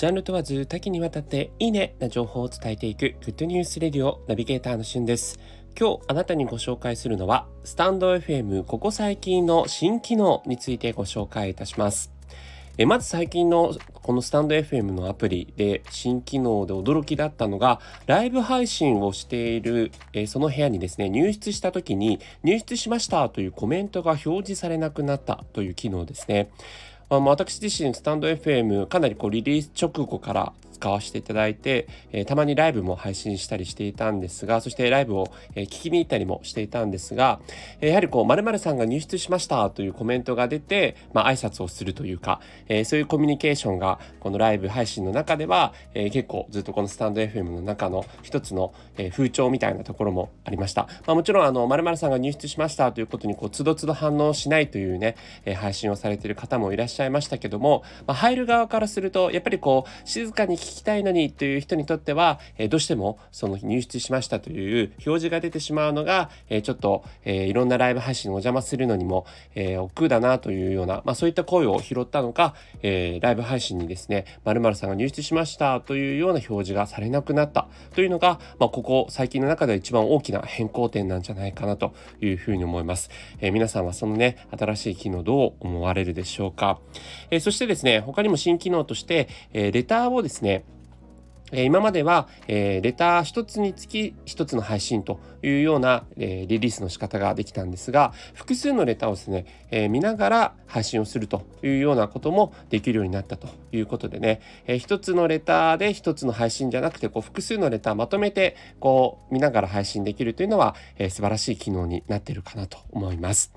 ジャンル問わず多岐にわたっていいねな情報を伝えていくグッドニュースレディオナビゲーターのしゅんです。今日あなたにご紹介するのはスタンド FM ここ最近の新機能についてご紹介いたします。えまず最近のこのスタンド FM のアプリで新機能で驚きだったのがライブ配信をしている、えその部屋にですね入室した時に入室しましたというコメントが表示されなくなったという機能ですね。まあ、私自身スタンド FM かなりこうリリース直後から使わせていただいて、え、たまにライブも配信したりしていたんですが、そしてライブを、え、聞きに行ったりもしていたんですが、え、やはりこう、〇〇さんが入室しましたというコメントが出て、まあ、挨拶をするというか、えそういうコミュニケーションが、このライブ配信の中では、え結構ずっとこのスタンド FM の中の一つの、え風潮みたいなところもありました。まあ、もちろん、あの、〇〇さんが入室しましたということに、こう、つどつど反応しないというね、え配信をされている方もいらっしゃいましたけども、まあ、入る側からすると、やっぱりこう、静かに聞聞きたいのにという人にとっては、えどうしてもその入室しましたという表示が出てしまうのが、えちょっと、えいろんなライブ配信にお邪魔するのにも、え億劫だなというような、まあ、そういった声を拾ったのか、えライブ配信にですね、〇〇さんが入室しましたというような表示がされなくなったというのが、まあ、ここ最近の中では一番大きな変更点なんじゃないかなというふうに思います。え皆さんはそのね、新しい機能どう思われるでしょうか。えそしてですね、他にも新機能として、えレターをですね、え今までは、えレター1つにつき1つの配信というような、えリリースの仕方ができたんですが複数のレターをですね、え見ながら配信をするというようなこともできるようになったということでね、え1つのレターで1つの配信じゃなくてこう複数のレターまとめてこう見ながら配信できるというのは、え素晴らしい機能になってるかなと思います。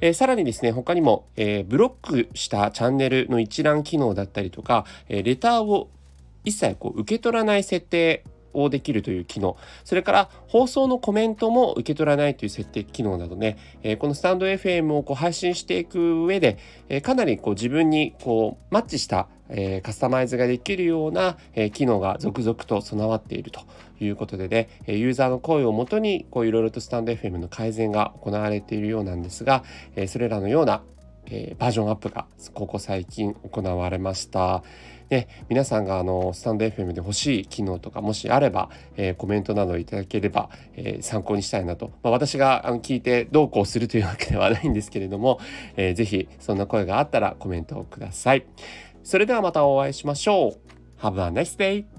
え、さらにですね他にも、え、ブロックしたチャンネルの一覧機能だったりとか、え、レターを一切こう受け取らない設定をできるという機能。それから放送のコメントも受け取らないという設定機能などね、えー、このスタンド FM をこう配信していく上で、えー、かなりこう自分にこうマッチしたえー、カスタマイズができるような、えー、機能が続々と備わっているということでね。え、ユーザーの声をもとにいろいろとスタンド FM の改善が行われているようなんですが、え、それらのような、えー、バージョンアップがここ最近行われました。で皆さんがあのスタンド FM で欲しい機能とかもしあれば、えー、コメントなどいただければ、えー、参考にしたいなと、まあ、私があの聞いてどうこうするというわけではないんですけれども、えー、ぜひそんな声があったらコメントをください。それではまたお会いしましょう。Have a nice day!